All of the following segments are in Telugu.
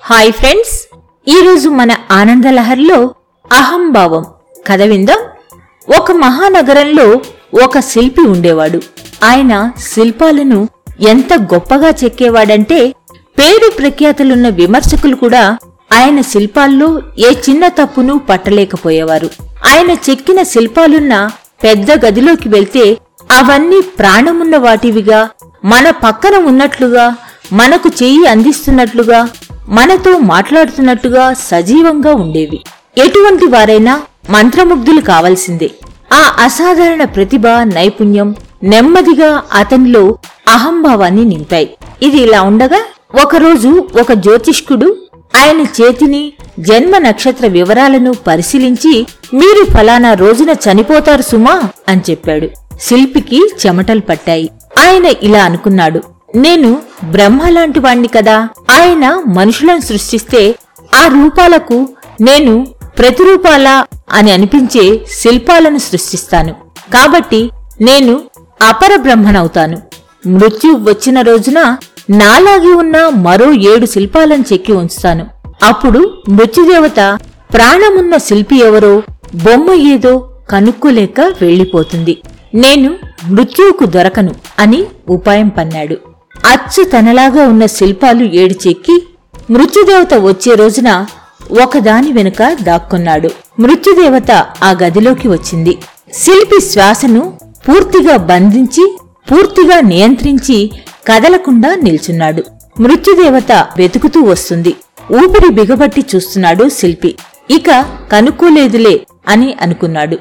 హాయ్ ఫ్రెండ్స్ ఈరోజు మన ఆనందలహరిలో అహంభావం. కథ విందాం. ఒక మహానగరంలో ఒక శిల్పి ఉండేవాడు. ఆయన శిల్పాలను ఎంత గొప్పగా చెక్కేవాడంటే పేరు ప్రఖ్యాతులున్న విమర్శకులు కూడా ఆయన శిల్పాల్లో ఏ చిన్న తప్పును పట్టలేకపోయేవారు. ఆయన చెక్కిన శిల్పాలున్న పెద్ద గదిలోకి వెళ్తే అవన్నీ ప్రాణమున్న వాటివిగా మన పక్కన ఉన్నట్లుగా మనకు చెయ్యి అందిస్తున్నట్లుగా మనతో మాట్లాడుతున్నట్టుగా సజీవంగా ఉండేవి. ఎటువంటి వారైనా మంత్రముగ్ధులు కావలసిందే. ఆ అసాధారణ ప్రతిభ నైపుణ్యం నెమ్మదిగా అతనిలో అహంభావాన్ని నింపాయి. ఇది ఇలా ఉండగా ఒకరోజు ఒక జ్యోతిష్కుడు ఆయన చేతిని జన్మ నక్షత్ర వివరాలను పరిశీలించి మీరు ఫలానా రోజున చనిపోతారు సుమా అని చెప్పాడు. శిల్పికి చెమటలు పట్టాయి. ఆయన ఇలా అనుకున్నాడు. నేను బ్రహ్మ లాంటి వాణ్ణి కదా. ఆయన మనుషులను సృష్టిస్తే ఆ రూపాలకు నేను ప్రతిరూపాలా అని అనిపించే శిల్పాలను సృష్టిస్తాను. కాబట్టి నేను అపర బ్రహ్మనవుతాను. మృత్యు వచ్చిన రోజున నాలాగి ఉన్న మరో ఏడు శిల్పాలను చెక్కి ఉంచుతాను. అప్పుడు మృత్యుదేవత ప్రాణమున్న శిల్పి ఎవరో బొమ్మ ఏదో కనుక్కోలేక వెళ్ళిపోతుంది నేను మృత్యువుకు దొరకను అని ఉపాయం పన్నాడు. అచ్చు తనలాగా ఉన్న శిల్పాలు ఏడిచెక్కి మృత్యుదేవత వచ్చే రోజున ఒకదాని వెనుక దాక్కున్నాడు. మృత్యుదేవత ఆ గదిలోకి వచ్చింది. శిల్పి శ్వాసను పూర్తిగా బంధించి పూర్తిగా నియంత్రించి కదలకుండా నిల్చున్నాడు. మృత్యుదేవత వెతుకుతూ వస్తుంది. ఊపిరి బిగబట్టి చూస్తున్నాడు శిల్పి. ఇక కనుక్కోలేదులే అని అనుకున్నాడు.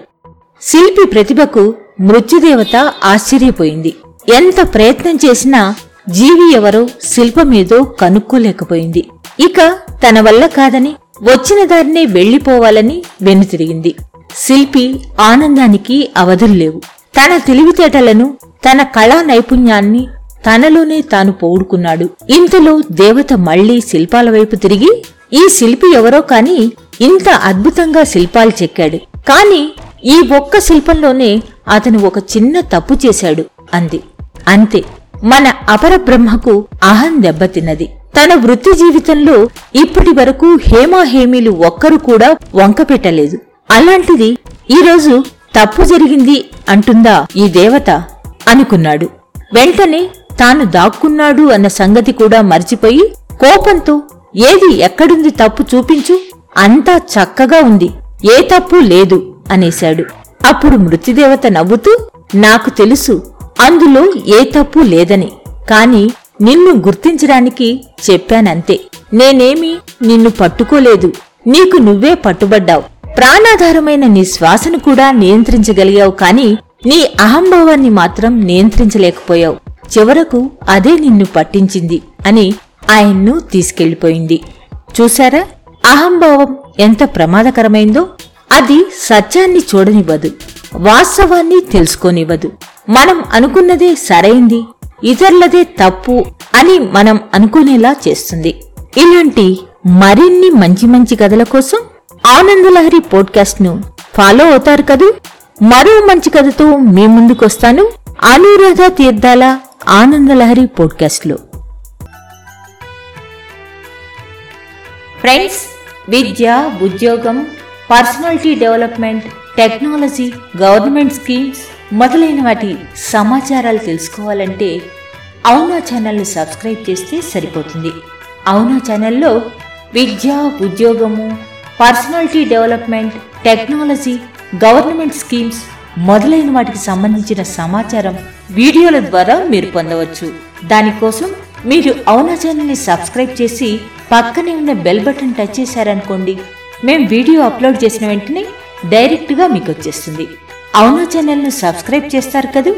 శిల్పి ప్రతిభకు మృత్యుదేవత ఆశ్చర్యపోయింది. ఎంత ప్రయత్నం చేసినా జీవి ఎవరో శిల్పమేదో కనుక్కోలేకపోయింది. ఇక తన వల్ల కాదని వచ్చిన దారినే వెళ్ళిపోవాలని వెనుతిరిగింది శిల్పి ఆనందానికి అవధుల్లేవు తన తెలివితేటలను తన కళా నైపుణ్యాన్ని తనలోనే తాను పోగొడుకున్నాడు ఇంతలో దేవత మళ్ళీ శిల్పాల వైపు తిరిగి ఈ శిల్పి ఎవరో కాని ఇంత అద్భుతంగా శిల్పాలు చెక్కాడు. కాని ఈ ఒక్క శిల్పంలోనే అతను ఒక చిన్న తప్పు చేశాడు అంది. అంతే. మన అపర బ్రహ్మకు అహం దెబ్బతిన్నది. తన వృత్తి జీవితంలో ఇప్పటి వరకు హేమాహేమీలు ఒక్కరు కూడా వంకపెట్టలేదు అలాంటిది ఈరోజు తప్పు జరిగింది అంటుందా ఈ దేవత? అనుకున్నాడు. వెంటనే తాను దాక్కున్నాడు అన్న సంగతి కూడా మర్చిపోయి కోపంతో ఏది ఎక్కడుంది తప్పు చూపించు అంతా చక్కగా ఉంది ఏ తప్పు లేదు అనేశాడు. అప్పుడు మృత్యుదేవత నవ్వుతూ నాకు తెలుసు అందులో ఏ తప్పు లేదని. కాని నిన్ను గుర్తించడానికి చెప్పానంతే. నేనేమి నిన్ను పట్టుకోలేదు. నీకు నువ్వే పట్టుబడ్డావు. ప్రాణాధారమైన నీ శ్వాసను కూడా నియంత్రించగలిగావు కాని నీ అహంభావాన్ని మాత్రం నియంత్రించలేకపోయావు. చివరకు అదే నిన్ను పట్టించింది అని ఆయన్ను తీసుకెళ్ళిపోయింది చూశారా? అహంభావం ఎంత ప్రమాదకరమైందో? అది సత్యాన్ని చూడనివ్వదు. వాస్తవాన్ని తెలుసుకోనివ్వదు. మనం అనుకున్నదే సరైంది ఇతరులదే తప్పు అని మనం అనుకునేలా చేస్తుంది. ఇలాంటి మరిన్ని మంచి మంచి కథల కోసం ఆనందలహరి పోడ్కాస్ట్ను ఫాలో అవుతారు కదూ? మరో మంచి కథతో మీ ముందుకొస్తాను అనురాధ తీర్థాల ఆనందలహరి పోడ్కాస్ట్లో. ఫ్రెండ్స్ విద్య ఉద్యోగం personality development technology government schemes మొదలైన వాటి సమాచారాలు తెలుసుకోవాలంటే అవునా ఛానల్ని సబ్స్క్రైబ్ చేస్తే సరిపోతుంది. అవునా ఛానల్లో విద్య ఉద్యోగము personality development technology government schemes మొదలైన వాటికి సంబంధించిన సమాచారం వీడియోల ద్వారా మీరు పొందవచ్చు. దానికోసం మీరు అవునా ఛానల్ని సబ్స్క్రైబ్ చేసి పక్కనే ఉన్న బెల్ బటన్ టచ్ చేశారనుకోండి మేము వీడియో అప్లోడ్ చేసిన వెంటనే డైరెక్ట్గా మీకు వచ్చేస్తుంది అవునా ఛానల్ను సబ్స్క్రైబ్ చేస్తారు కదూ?